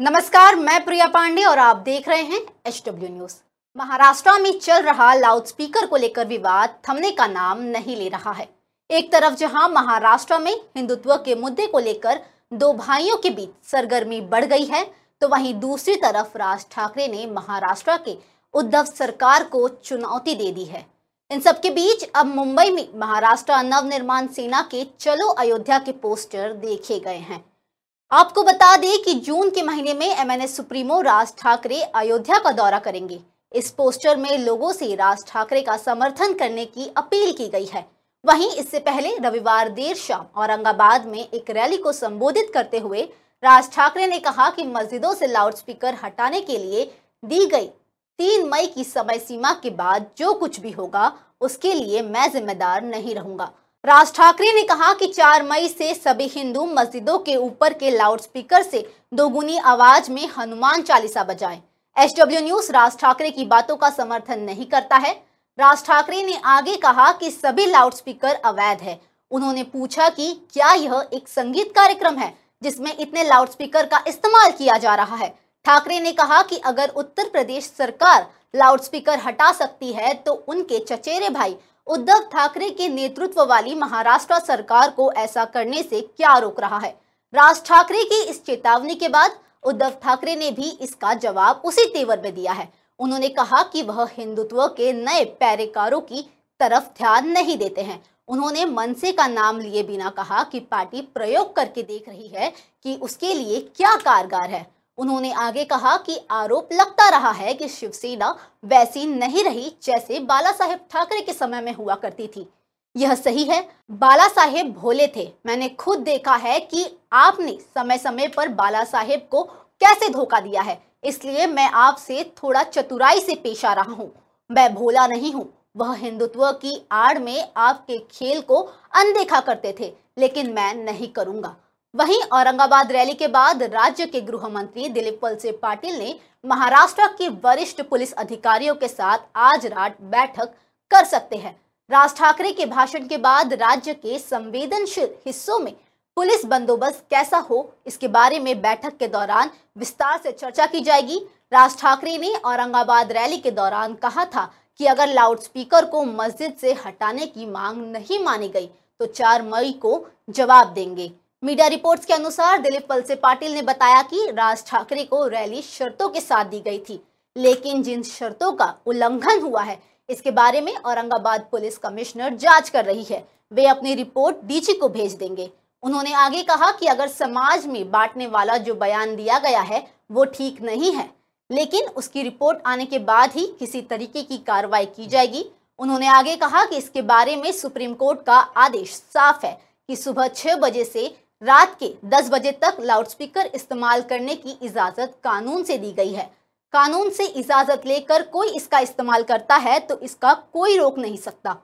नमस्कार, मैं प्रिया पांडे और आप देख रहे हैं एच डब्ल्यू न्यूज़ महाराष्ट्र में चल रहा लाउडस्पीकर को लेकर विवाद थमने का नाम नहीं ले रहा है। एक तरफ़ जहाँ महाराष्ट्र में हिंदुत्व के मुद्दे को लेकर दो भाइयों के बीच सरगर्मी बढ़ गई है तो वहीं दूसरी तरफ़ राज ठाकरे ने महाराष्ट्र के उद्धव सरकार को चुनौती दे दी है। इन सबके बीच अब मुंबई में महाराष्ट्र नवनिर्माण सेना के चलो अयोध्या के पोस्टर देखे गए हैं। आपको बता दें कि जून के महीने में एमएनएस सुप्रीमो राज ठाकरे अयोध्या का दौरा करेंगे। इस पोस्टर में लोगों से राज ठाकरे का समर्थन करने की अपील की गई है। वहीं इससे पहले रविवार देर शाम औरंगाबाद में एक रैली को संबोधित करते हुए राज ठाकरे ने कहा कि मस्जिदों से लाउडस्पीकर हटाने के लिए दी गई तीन मई की समय सीमा के बाद जो कुछ भी होगा, उसके लिए मैं जिम्मेदार नहीं रहूँगा। राज ठाकरे ने कहा कि 4 मई से सभी हिंदू मस्जिदों के ऊपर के लाउडस्पीकर से दोगुनी आवाज़ में Hanuman Chalisa बजाएँ। H W news Raj Thackeray की बातों का समर्थन नहीं करता है। राज ठाकरे ने आगे कहा कि सभी लाउडस्पीकर अवैध है। उन्होंने पूछा कि क्या यह एक संगीत कार्यक्रम है, जिसमें इतने लाउडस्पीकर का इस्तेमाल किया जा रहा है? ठाकरे ने कहा कि अगर उत्तर प्रदेश सरकार लाउडस्पीकर हटा सकती है तो उनके चचेरे भाई उद्धव ठाकरे के नेतृत्व वाली महाराष्ट्र सरकार को ऐसा करने से क्या रोक रहा है? राज ठाकरे की इस चेतावनी के बाद उद्धव ठाकरे ने भी इसका जवाब उसी तेवर में दिया है। उन्होंने कहा कि वह हिंदुत्व के नए पैरेकारों की तरफ़ ध्यान नहीं देते हैं। उन्होंने मनसे का नाम लिए बिना कहा कि पार्टी प्रयोग करके देख रही है कि उसके लिए क्या कारगर है। उन्होंने आगे कहा कि आरोप लगता रहा है कि शिवसेना वैसी नहीं रही जैसे बाला साहेब ठाकरे के समय में हुआ करती थी। यह सही है बाला साहेब भोले थे। मैंने खुद देखा है कि आपने समय समय पर बाला साहेब को कैसे धोखा दिया है। इसलिए मैं आपसे थोड़ा चतुराई से पेश आ रहा हूँ। मैं भोला नहीं हूँ। वह हिंदुत्व की आड़ में आपके खेल को अनदेखा करते थे, लेकिन मैं नहीं करूँगा। वहीं औरंगाबाद रैली के बाद राज्य के गृह मंत्री दिलीप वलसे पाटिल ने महाराष्ट्र के वरिष्ठ पुलिस अधिकारियों के साथ आज रात बैठक कर सकते हैं। राज ठाकरे के भाषण के बाद राज्य के संवेदनशील हिस्सों में पुलिस बंदोबस्त कैसा हो, इसके बारे में बैठक के दौरान विस्तार से चर्चा की जाएगी। राज ठाकरे ने औरंगाबाद रैली के दौरान कहा था कि अगर लाउडस्पीकर को मस्जिद से हटाने की मांग नहीं मानी गई तो 4 मई को जवाब देंगे। मीडिया रिपोर्ट्स के अनुसार दिलीप पलसे पाटिल ने बताया कि राज ठाकरे को रैली शर्तों के साथ दी गई थी, लेकिन जिन शर्तों का उल्लंघन हुआ है, इसके बारे में औरंगाबाद पुलिस कमिश्नर जाँच कर रही है। वे अपनी रिपोर्ट डीजी को भेज देंगे। उन्होंने आगे कहा कि अगर समाज में बांटने वाला जो बयान दिया गया है, वो ठीक नहीं है, लेकिन उसकी रिपोर्ट आने के बाद ही किसी तरीके की कार्रवाई की जाएगी। उन्होंने आगे कहा कि इसके बारे में सुप्रीम कोर्ट का आदेश साफ़ है कि सुबह छह बजे से रात के 10 बजे तक लाउडस्पीकर इस्तेमाल करने की इजाज़त कानून से दी गई है। कानून से इजाज़त लेकर कोई इसका इस्तेमाल करता है तो इसका कोई रोक नहीं सकता।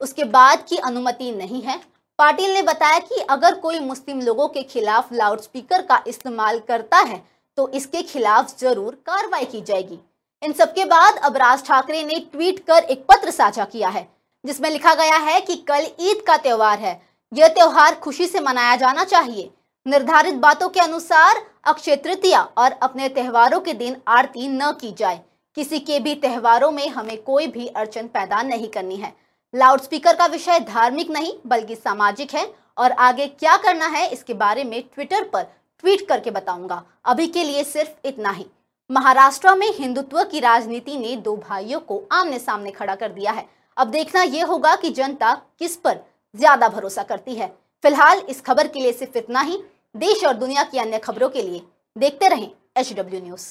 उसके बाद की अनुमति नहीं है। पाटिल ने बताया कि अगर कोई मुस्लिम लोगों के खिलाफ लाउडस्पीकर का इस्तेमाल करता है तो इसके खिलाफ ज़रूर कार्रवाई की जाएगी। इन सबके बाद अब राज ठाकरे ने ट्वीट कर एक पत्र साझा किया है, जिसमें लिखा गया है कि कल ईद का त्योहार है। यह त्योहार खुशी से मनाया जाना चाहिए। निर्धारित बातों के अनुसार अक्षय तृतीया और अपने त्योहारों के दिन आरती न की जाए। किसी के भी त्योहारों में हमें कोई भी अड़चन पैदा नहीं करनी है। लाउडस्पीकर का विषय धार्मिक नहीं, बल्कि सामाजिक है और आगे क्या करना है इसके बारे में ट्विटर पर ट्वीट करके बताऊँगा। अभी के लिए सिर्फ़ इतना ही। महाराष्ट्र में हिंदुत्व की राजनीति ने दो भाइयों को आमने सामने खड़ा कर दिया है। अब देखना यह होगा कि जनता किस पर ज़्यादा भरोसा करती है। फ़िलहाल इस खबर के लिए सिर्फ़ इतना ही। देश और दुनिया की अन्य खबरों के लिए देखते रहें एच न्यूज़